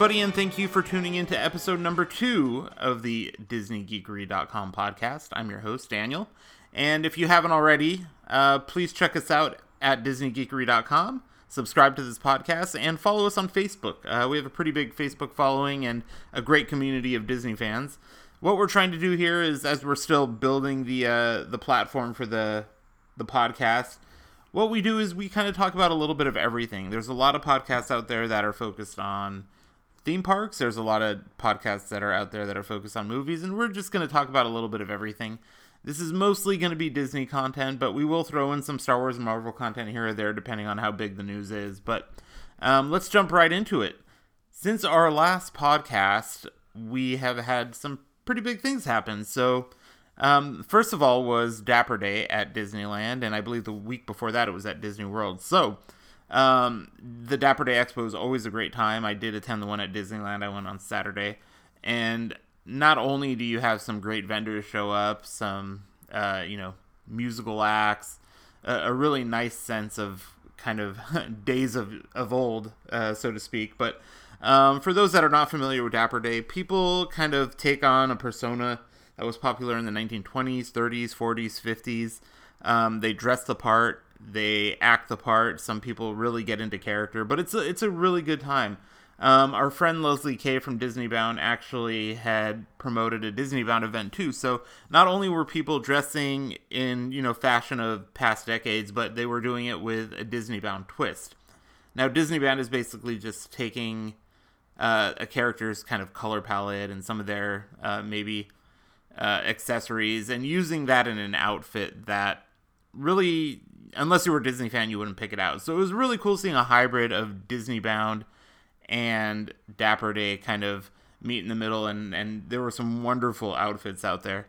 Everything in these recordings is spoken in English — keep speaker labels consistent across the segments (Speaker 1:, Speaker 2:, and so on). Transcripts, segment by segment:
Speaker 1: everybody, and thank you for tuning in to episode number two of the DisneyGeekery.com podcast. I'm your host, Daniel. And if you haven't already, uh, please check us out at DisneyGeekery.com, subscribe to this podcast, and follow us on Facebook. Uh, we have a pretty big Facebook following and a great community of Disney fans. What we're trying to do here is, as we're still building the uh, the platform for the the podcast, what we do is we kind of talk about a little bit of everything. There's a lot of podcasts out there that are focused on theme parks. There's a lot of podcasts that are out there that are focused on movies, and we're just going to talk about a little bit of everything. This is mostly going to be Disney content, but we will throw in some Star Wars and Marvel content here or there, depending on how big the news is. But um, let's jump right into it. Since our last podcast, we have had some pretty big things happen. So um, first of all was Dapper Day at Disneyland, and I believe the week before that it was at Disney World. So um, the Dapper Day Expo is always a great time. I did attend the one at Disneyland. I went on Saturday, and not only do you have some great vendors show up, some uh, you know musical acts, a, a, really nice sense of kind of days of of old, uh, so to speak, but. Um, for those that are not familiar with Dapper Day, people kind of take on a persona that was popular in the 1920s, 30s, 40s, 50s. Um, they dress the part, they act the part. Some people really get into character, but it's a, it's a really good time. Um, our friend Leslie Kay from Disney Bound actually had promoted a Disney Bound event too. So not only were people dressing in you know fashion of past decades, but they were doing it with a Disney Bound twist. Now Disney Bound is basically just taking uh, a character's kind of color palette and some of their uh, maybe uh, accessories and using that in an outfit that really, unless you were a Disney fan, you wouldn't pick it out. So it was really cool seeing a hybrid of Disney bound and Dapper Day kind of meet in the middle, and, and there were some wonderful outfits out there.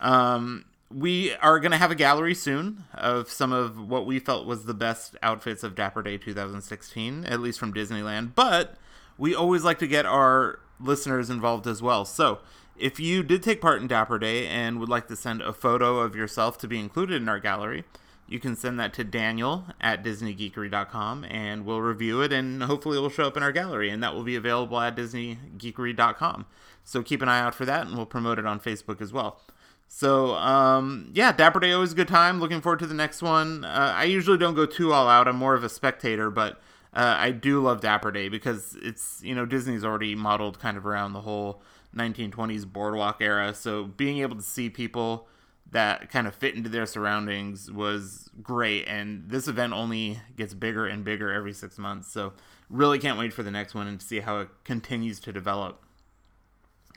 Speaker 1: Um, we are going to have a gallery soon of some of what we felt was the best outfits of Dapper Day 2016, at least from Disneyland. But we always like to get our listeners involved as well. So if you did take part in Dapper Day and would like to send a photo of yourself to be included in our gallery, you can send that to Daniel at DisneyGeekery.com and we'll review it and hopefully it will show up in our gallery and that will be available at DisneyGeekery.com. So keep an eye out for that and we'll promote it on Facebook as well. So, um, yeah, Dapper Day always a good time. Looking forward to the next one. Uh, I usually don't go too all out. I'm more of a spectator, but uh, I do love Dapper Day because it's, you know, Disney's already modeled kind of around the whole 1920s boardwalk era. So being able to see people that kind of fit into their surroundings was great. And this event only gets bigger and bigger every six months. So really can't wait for the next one and see how it continues to develop.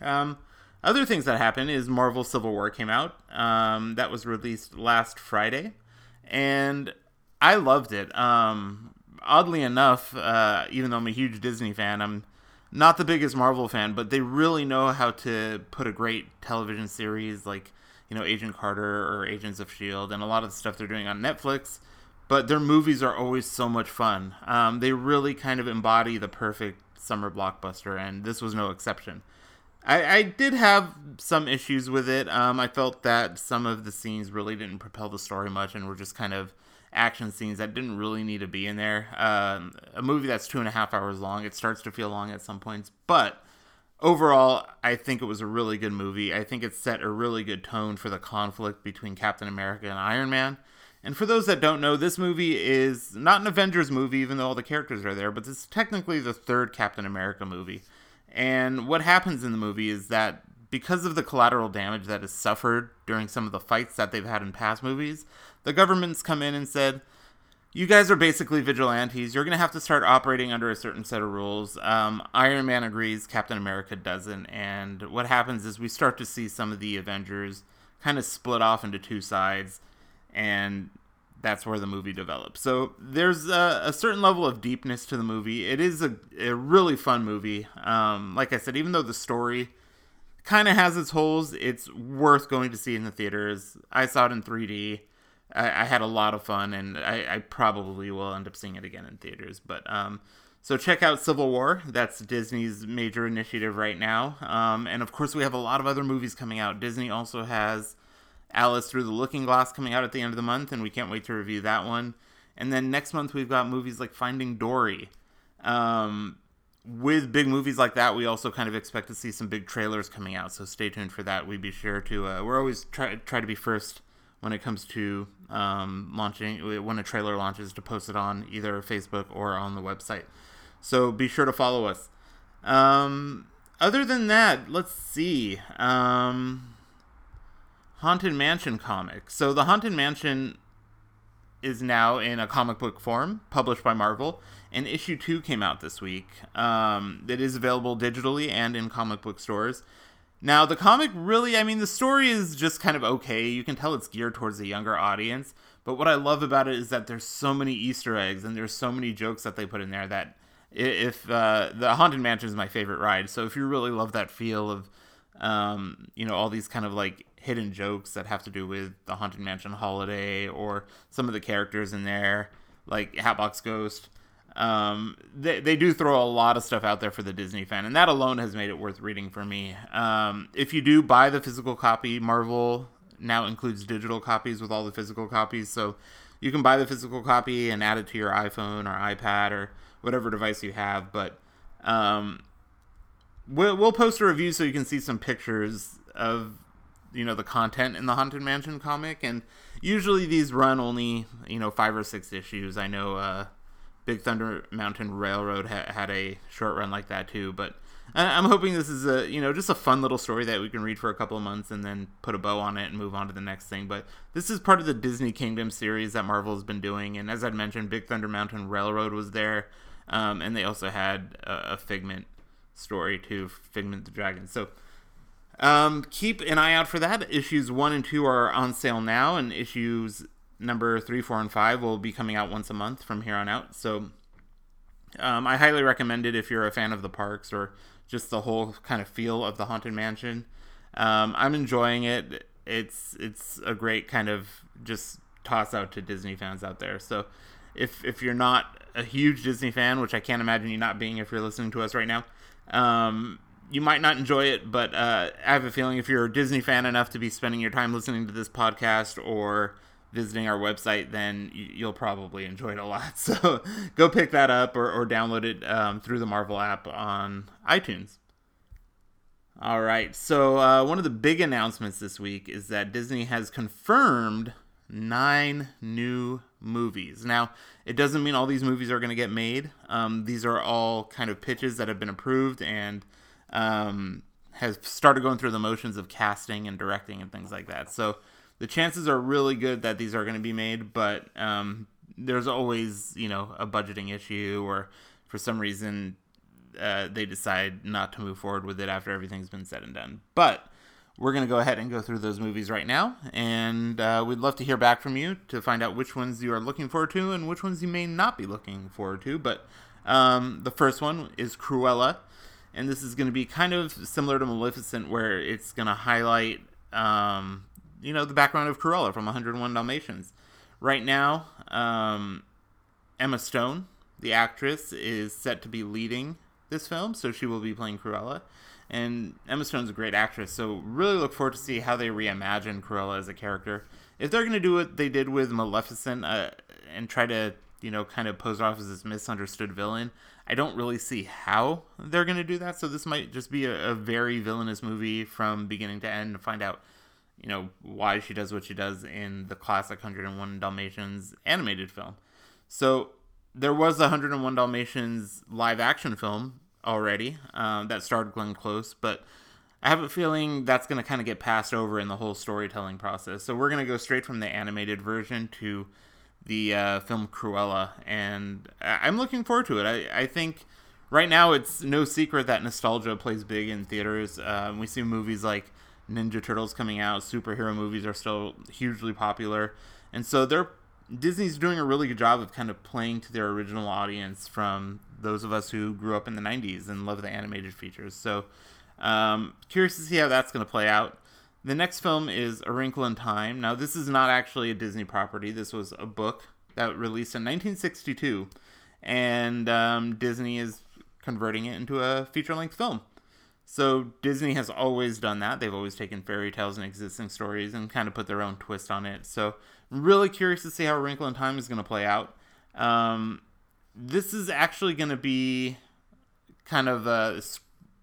Speaker 1: Um, other things that happened is Marvel Civil War came out. Um, that was released last Friday, and I loved it. Um, oddly enough, uh, even though I'm a huge Disney fan, I'm not the biggest Marvel fan, but they really know how to put a great television series like, you know, Agent Carter or Agents of S.H.I.E.L.D. and a lot of the stuff they're doing on Netflix. But their movies are always so much fun. Um, they really kind of embody the perfect summer blockbuster, and this was no exception. I, I did have some issues with it. Um, I felt that some of the scenes really didn't propel the story much and were just kind of action scenes that didn't really need to be in there. Um, a movie that's two and a half hours long, it starts to feel long at some points, but overall, I think it was a really good movie. I think it set a really good tone for the conflict between Captain America and Iron Man. And for those that don't know, this movie is not an Avengers movie, even though all the characters are there, but it's technically the third Captain America movie. And what happens in the movie is that because of the collateral damage that is suffered during some of the fights that they've had in past movies, the government's come in and said, you guys are basically vigilantes. You're going to have to start operating under a certain set of rules. Um, Iron Man agrees, Captain America doesn't. And what happens is we start to see some of the Avengers kind of split off into two sides. And that's where the movie develops. So there's a, a, certain level of deepness to the movie. It is a, a really fun movie. Um, like I said, even though the story kind of has its holes. It's worth going to see in the theaters. I saw it in 3D. I, I had a lot of fun, and I, I, probably will end up seeing it again in theaters. But um, so check out Civil War. That's Disney's major initiative right now. Um, and of course, we have a lot of other movies coming out. Disney also has Alice Through the Looking Glass coming out at the end of the month, and we can't wait to review that one. And then next month we've got movies like Finding Dory. Um, with big movies like that, we also kind of expect to see some big trailers coming out. So stay tuned for that. We'd be sure to. Uh, we're always try try to be first when it comes to um, launching when a trailer launches to post it on either Facebook or on the website. So be sure to follow us. Um, other than that, let's see. Um, Haunted Mansion comic. So the Haunted Mansion is now in a comic book form, published by Marvel, and issue two came out this week. Um, it is available digitally and in comic book stores. Now, the comic really, I mean, the story is just kind of okay. You can tell it's geared towards a younger audience. But what I love about it is that there's so many Easter eggs and there's so many jokes that they put in there that if uh, the Haunted Mansion is my favorite ride. So if you really love that feel of, um, you know, all these kind of like hidden jokes that have to do with the Haunted Mansion holiday or some of the characters in there, like Hatbox Ghost, um, they, they do throw a lot of stuff out there for the Disney fan, and that alone has made it worth reading for me. Um, if you do buy the physical copy, Marvel now includes digital copies with all the physical copies, so you can buy the physical copy and add it to your iPhone or iPad or whatever device you have. But um, we'll, we'll post a review so you can see some pictures of you know the content in the Haunted Mansion comic, and usually these run only you know five or six issues. I know. Uh, Big Thunder Mountain Railroad ha- had a short run like that too. But I- I'm hoping this is a you know just a fun little story that we can read for a couple of months and then put a bow on it and move on to the next thing. But this is part of the Disney Kingdom series that Marvel has been doing, and as I'd mentioned, Big Thunder Mountain Railroad was there, um, and they also had a, a Figment story too, Figment the Dragon. So. Um, keep an eye out for that. Issues one and two are on sale now, and issues number three, four, and five will be coming out once a month from here on out. So um, I highly recommend it if you're a fan of the parks or just the whole kind of feel of the haunted mansion. Um, I'm enjoying it. It's it's a great kind of just toss out to Disney fans out there. So if if you're not a huge Disney fan, which I can't imagine you not being if you're listening to us right now, um, you might not enjoy it. But uh, I have a feeling if you're a Disney fan enough to be spending your time listening to this podcast or visiting our website, then you'll probably enjoy it a lot. So go pick that up or, or download it um, through the Marvel app on iTunes. All right, so uh, one of the big announcements this week is that Disney has confirmed nine new movies. Now, it doesn't mean all these movies are going to get made. Um, these are all kind of pitches that have been approved and um, has started going through the motions of casting and directing and things like that. So the chances are really good that these are going to be made, but um, there's always you know a budgeting issue or for some reason uh, they decide not to move forward with it after everything's been said and done. But we're going to go ahead and go through those movies right now, and uh, we'd love to hear back from you to find out which ones you are looking forward to and which ones you may not be looking forward to. But um, the first one is Cruella, and this is going to be kind of similar to Maleficent, where it's going to highlight um, you know the background of Cruella from 101 Dalmatians. Right now, um, Emma Stone, the actress, is set to be leading this film, so she will be playing Cruella. And Emma Stone's a great actress, so really look forward to see how they reimagine Cruella as a character. If they're going to do what they did with Maleficent uh, and try to, you know, kind of pose off as this misunderstood villain, I don't really see how they're going to do that. So this might just be a, a very villainous movie from beginning to end to find out you know, why she does what she does in the classic 101 Dalmatians animated film. So there was a 101 Dalmatians live action film already um, that starred Glenn Close, but I have a feeling that's going to kind of get passed over in the whole storytelling process. So we're going to go straight from the animated version to the uh, film Cruella, and I'm looking forward to it. I, I think right now it's no secret that nostalgia plays big in theaters. Uh, we see movies like Ninja Turtles coming out, superhero movies are still hugely popular, and so they're Disney's doing a really good job of kind of playing to their original audience from those of us who grew up in the 90s and love the animated features. So, um, curious to see how that's going to play out. The next film is A Wrinkle in Time. Now, this is not actually a Disney property. This was a book that released in 1962, and um, Disney is converting it into a feature length film. So Disney has always done that. They've always taken fairy tales and existing stories and kind of put their own twist on it. So really curious to see how Wrinkle in Time is going to play out. Um, this is actually going to be kind of uh,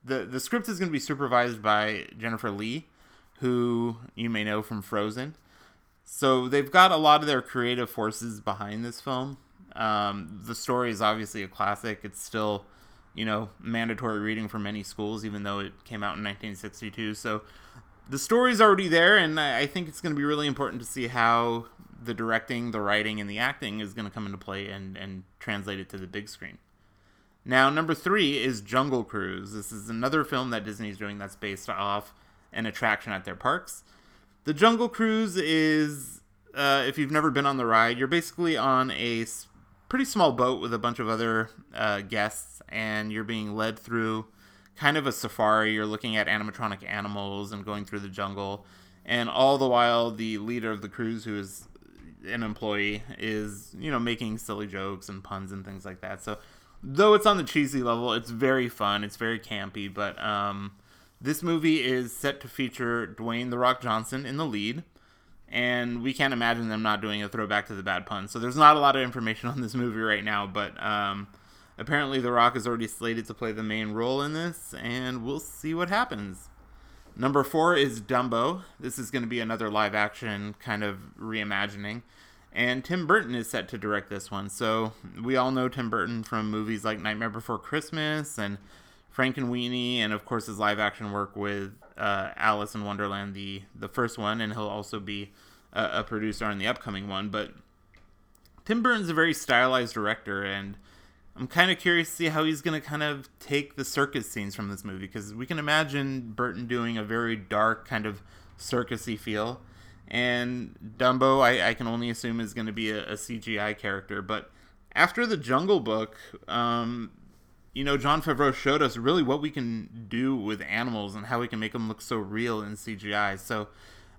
Speaker 1: the the script is going to be supervised by Jennifer Lee, who you may know from Frozen. So they've got a lot of their creative forces behind this film. Um, the story is obviously a classic. It's still, you know, mandatory reading for many schools, even though it came out in 1962. So the story's already there, and I think it's going to be really important to see how the directing, the writing, and the acting is going to come into play and, and translate it to the big screen. Now, number three is Jungle Cruise. This is another film that Disney's doing that's based off an attraction at their parks. The Jungle Cruise is, uh, if you've never been on the ride, you're basically on a pretty small boat with a bunch of other uh, guests, and you're being led through kind of a safari. You're looking at animatronic animals and going through the jungle. And all the while, the leader of the cruise, who is an employee, is, you know, making silly jokes and puns and things like that. So, though it's on the cheesy level, it's very fun. It's very campy. But um, this movie is set to feature Dwayne The Rock Johnson in the lead. And we can't imagine them not doing a throwback to the bad pun. So, there's not a lot of information on this movie right now. But. Um, Apparently, The Rock is already slated to play the main role in this, and we'll see what happens. Number four is Dumbo. This is going to be another live action kind of reimagining. And Tim Burton is set to direct this one. So we all know Tim Burton from movies like Nightmare Before Christmas and Frankenweenie, and of course his live action work with uh, Alice in Wonderland, the the first one, and he'll also be a, a producer on the upcoming one. But Tim Burton's a very stylized director, and I'm kind of curious to see how he's going to kind of take the circus scenes from this movie because we can imagine Burton doing a very dark kind of circusy feel, and Dumbo I, I can only assume is going to be a, a, CGI character. But after the Jungle Book, um, you know, Jon Favreau showed us really what we can do with animals and how we can make them look so real in CGI. So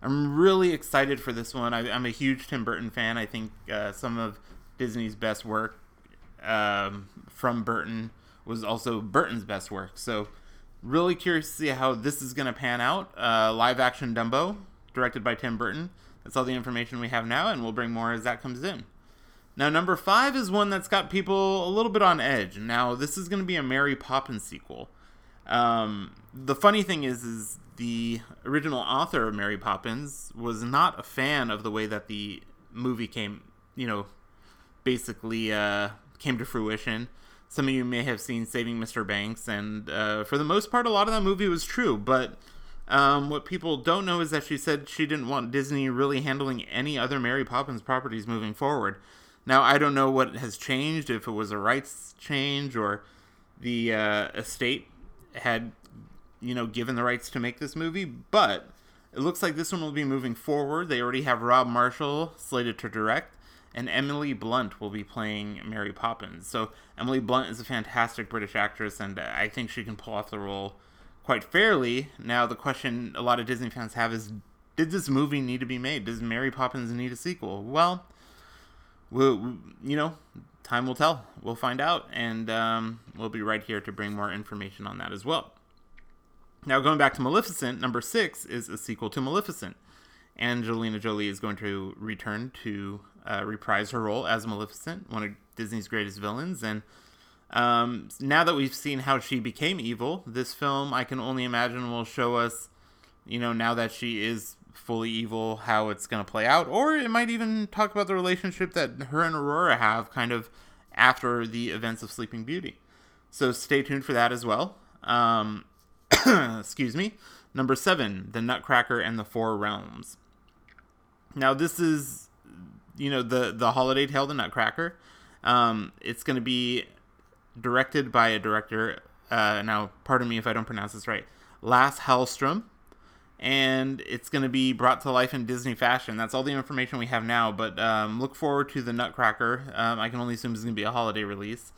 Speaker 1: I'm really excited for this one. I, am a huge Tim Burton fan. I think uh, some of Disney's best work um, from Burton was also Burton's best work. So, really curious to see how this is going to pan out. Uh, live action Dumbo, directed by Tim Burton. That's all the information we have now, and we'll bring more as that comes in. Now, number five is one that's got people a little bit on edge. Now, this is going to be a Mary Poppins sequel. Um, the funny thing is, is the original author of Mary Poppins was not a fan of the way that the movie came, you know, basically uh, came to fruition. Some of you may have seen Saving Mr. Banks, and uh, for the most part, a lot of that movie was true. But um, what people don't know is that she said she didn't want Disney really handling any other Mary Poppins properties moving forward. Now, I don't know what has changed, if it was a rights change or the uh, estate had, you know, given the rights to make this movie, but it looks like this one will be moving forward. They already have Rob Marshall slated to direct and Emily Blunt will be playing Mary Poppins. So Emily Blunt is a fantastic British actress, and I think she can pull off the role quite fairly. Now, the question a lot of Disney fans have is, did this movie need to be made? Does Mary Poppins need a sequel? Well, we'll you know, time will tell. We'll find out, and um, we'll be right here to bring more information on that as well. Now, going back to Maleficent, number six is a sequel to Maleficent. Angelina Jolie is going to return to uh, reprise her role as Maleficent, one of Disney's greatest villains. And um, now that we've seen how she became evil, this film, I can only imagine, will show us, you know, now that she is fully evil, how it's going to play out. Or it might even talk about the relationship that her and Aurora have kind of after the events of Sleeping Beauty. So stay tuned for that as well. Um, excuse me. Number seven, The Nutcracker and the Four Realms. Now, this is you know the the holiday tale, the Nutcracker. Um, it's going to be directed by a director. Uh, now, pardon me if I don't pronounce this right. Lasse Hallström, and it's going to be brought to life in Disney fashion. That's all the information we have now. But um, look forward to the Nutcracker. Um, I can only assume it's going to be a holiday release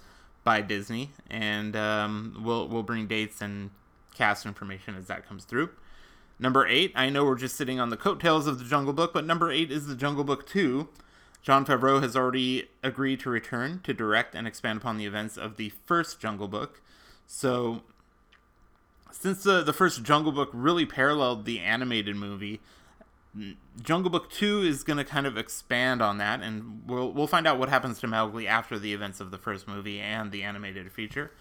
Speaker 1: by Disney, and um, we'll we'll bring dates and cast information as that comes through. Number eight, I know we're just sitting on the coattails of the Jungle Book, but number eight is the Jungle Book 2. Jon Favreau has already agreed to return to direct and expand upon the events of the first Jungle Book. So, since the, the first Jungle Book really paralleled the animated movie, Jungle Book 2 is going to kind of expand on that, and we'll, we'll find out what happens to Mowgli after the events of the first movie and the animated feature.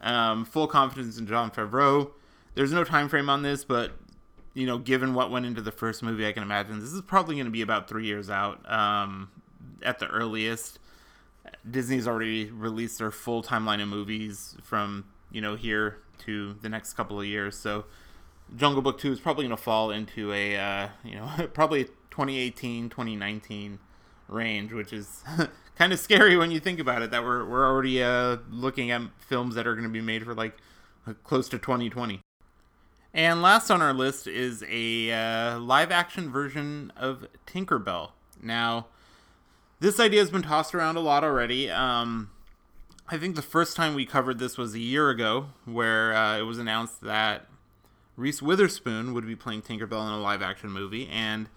Speaker 1: Um, full confidence in Jon Favreau. There's no time frame on this, but you know, given what went into the first movie, I can imagine this is probably going to be about three years out um, at the earliest. Disney's already released their full timeline of movies from you know here to the next couple of years, so Jungle Book 2 is probably going to fall into a uh, you know probably 2018 2019 range, which is kind of scary when you think about it. That we're we're already uh, looking at films that are going to be made for like close to 2020. And last on our list is a uh, live action version of Tinkerbell. Now, this idea has been tossed around a lot already. Um, I think the first time we covered this was a year ago, where uh, it was announced that Reese Witherspoon would be playing Tinkerbell in a live action movie. And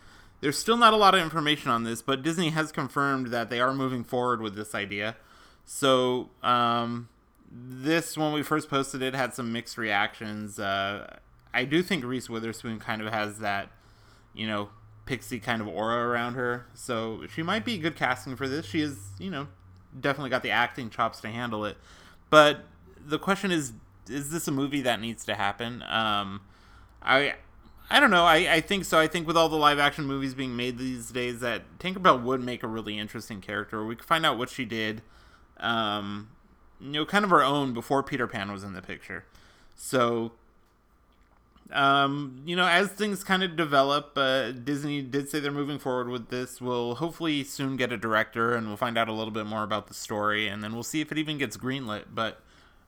Speaker 1: there's still not a lot of information on this, but Disney has confirmed that they are moving forward with this idea. So, um, this, when we first posted it, had some mixed reactions. Uh, I do think Reese Witherspoon kind of has that, you know, pixie kind of aura around her. So she might be good casting for this. She is, you know, definitely got the acting chops to handle it. But the question is, is this a movie that needs to happen? Um, I, I don't know. I, I think so. I think with all the live action movies being made these days, that Tinkerbell would make a really interesting character. We could find out what she did, um, you know, kind of her own before Peter Pan was in the picture. So um, you know, as things kind of develop, uh, Disney did say they're moving forward with this. We'll hopefully soon get a director, and we'll find out a little bit more about the story, and then we'll see if it even gets greenlit. But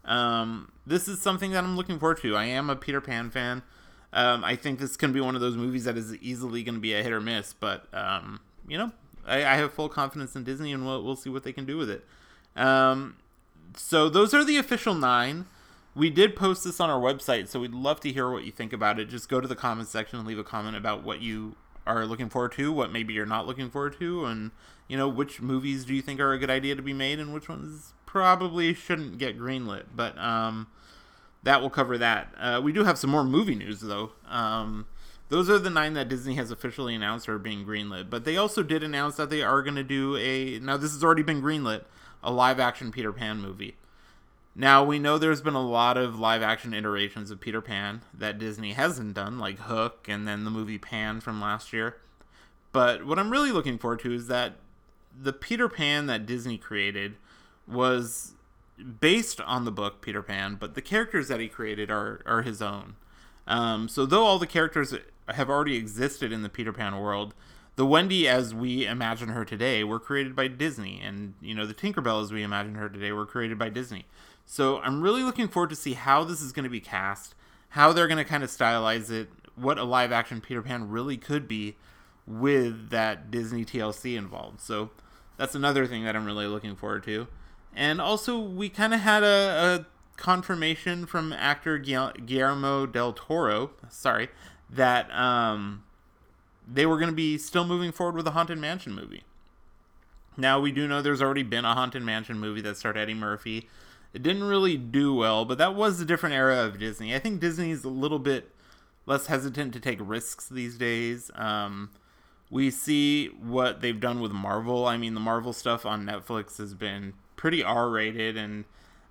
Speaker 1: um, this is something that I'm looking forward to. I am a Peter Pan fan. Um, I think this can be one of those movies that is easily going to be a hit or miss, but um, you know, I, I, have full confidence in Disney, and we'll, we'll see what they can do with it. Um, so those are the official nine. We did post this on our website, so we'd love to hear what you think about it. Just go to the comments section and leave a comment about what you are looking forward to, what maybe you're not looking forward to, and you know which movies do you think are a good idea to be made, and which ones probably shouldn't get greenlit. But um, that will cover that. Uh, we do have some more movie news though. Um, those are the nine that Disney has officially announced are being greenlit. But they also did announce that they are going to do a. Now this has already been greenlit, a live action Peter Pan movie. Now, we know there's been a lot of live action iterations of Peter Pan that Disney hasn't done, like Hook and then the movie Pan from last year. But what I'm really looking forward to is that the Peter Pan that Disney created was based on the book Peter Pan, but the characters that he created are, are his own. Um, so, though all the characters have already existed in the Peter Pan world, the Wendy as we imagine her today were created by Disney, and you know the Tinkerbell as we imagine her today were created by Disney. So I'm really looking forward to see how this is going to be cast, how they're going to kind of stylize it, what a live action Peter Pan really could be with that Disney TLC involved. So that's another thing that I'm really looking forward to. And also, we kind of had a, a, confirmation from actor Guillermo del Toro, sorry, that um, they were going to be still moving forward with a Haunted Mansion movie. Now, we do know there's already been a Haunted Mansion movie that starred Eddie Murphy. It didn't really do well, but that was a different era of Disney. I think Disney's a little bit less hesitant to take risks these days. Um, we see what they've done with Marvel. I mean, the Marvel stuff on Netflix has been pretty R-rated, and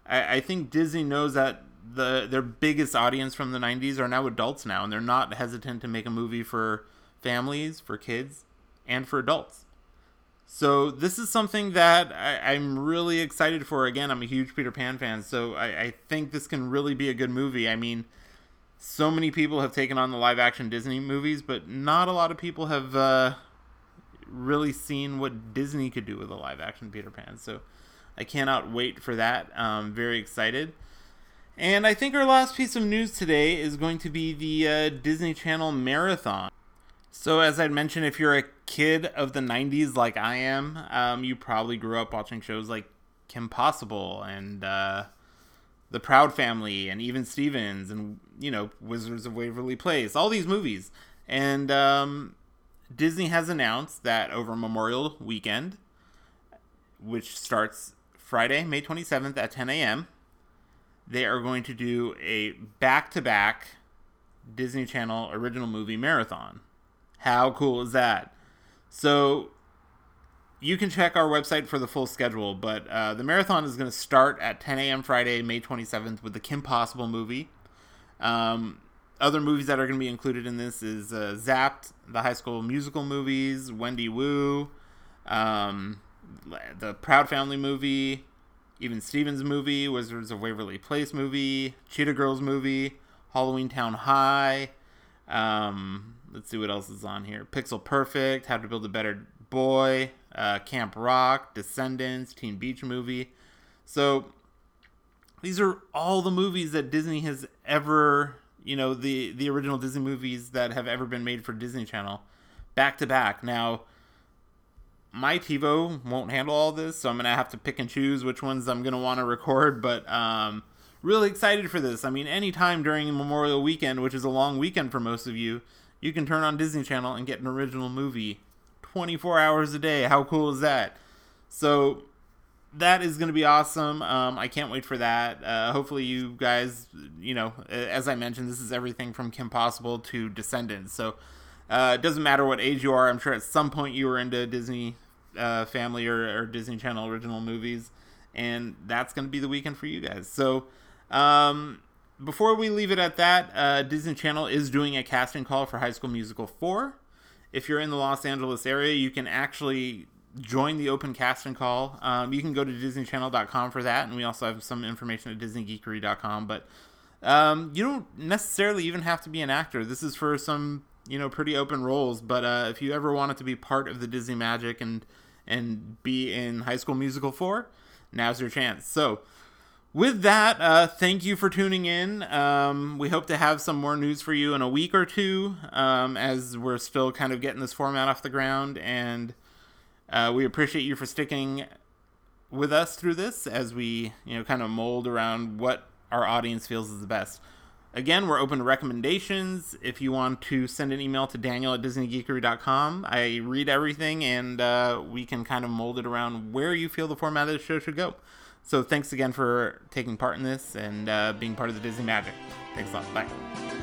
Speaker 1: I, I think Disney knows that the their biggest audience from the '90s are now adults now, and they're not hesitant to make a movie for families, for kids, and for adults. So this is something that I, am really excited for. Again, I'm a huge Peter Pan fan, so I, I, think this can really be a good movie. I mean, so many people have taken on the live action Disney movies, but not a lot of people have uh, really seen what Disney could do with a live action Peter Pan. So I cannot wait for that. I'm very excited. And I think our last piece of news today is going to be the uh, Disney Channel Marathon. So, as I'd mentioned, if you're a kid of the 90s like I am, um, you probably grew up watching shows like Kim Possible and uh, The Proud Family and Even Stevens and, you know, Wizards of Waverly Place, all these movies. And um, Disney has announced that over Memorial Weekend, which starts Friday, May 27th at 10 a.m., they are going to do a back to back Disney Channel original movie marathon. How cool is that? So you can check our website for the full schedule, but uh, the marathon is going to start at 10 a.m. Friday, May 27th, with the Kim Possible movie. Um, other movies that are going to be included in this is uh, Zapped, the High School Musical movies, Wendy Wu, um, the Proud Family movie, even Stevens movie, Wizards of Waverly Place movie, Cheetah Girls movie, Halloweentown High. Um, let's see what else is on here. Pixel Perfect, How to Build a Better Boy, uh, Camp Rock, Descendants, Teen Beach Movie. So these are all the movies that Disney has ever, you know, the the original Disney movies that have ever been made for Disney Channel, back to back. Now, my TiVo won't handle all this, so I'm gonna have to pick and choose which ones I'm gonna want to record. But um, really excited for this. I mean, anytime during Memorial Weekend, which is a long weekend for most of you, you can turn on Disney Channel and get an original movie 24 hours a day. How cool is that? So that is going to be awesome. Um, I can't wait for that. Uh, hopefully, you guys, you know, as I mentioned, this is everything from Kim Possible to Descendants. So uh, it doesn't matter what age you are. I'm sure at some point you were into Disney uh, Family or, or, Disney Channel original movies, and that's going to be the weekend for you guys. So. Um, before we leave it at that, uh, Disney Channel is doing a casting call for High School Musical 4 if you're in the Los Angeles area, you can actually join the open casting call. Um, you can go to DisneyChannel.com for that, and we also have some information at DisneyGeekery.com. But um, you don't necessarily even have to be an actor. This is for some you know pretty open roles. But uh, if you ever wanted to be part of the Disney magic and and be in High School Musical 4, now's your chance. So with that, uh, thank you for tuning in. Um, we hope to have some more news for you in a week or two um, as we're still kind of getting this format off the ground. And uh, we appreciate you for sticking with us through this as we, you know, kind of mold around what our audience feels is the best. Again, we're open to recommendations. If you want to send an email to daniel at disneygeekery.com, I read everything and uh, we can kind of mold it around where you feel the format of the show should go. So thanks again for taking part in this and uh, being part of the Disney Magic. Thanks a lot. Bye.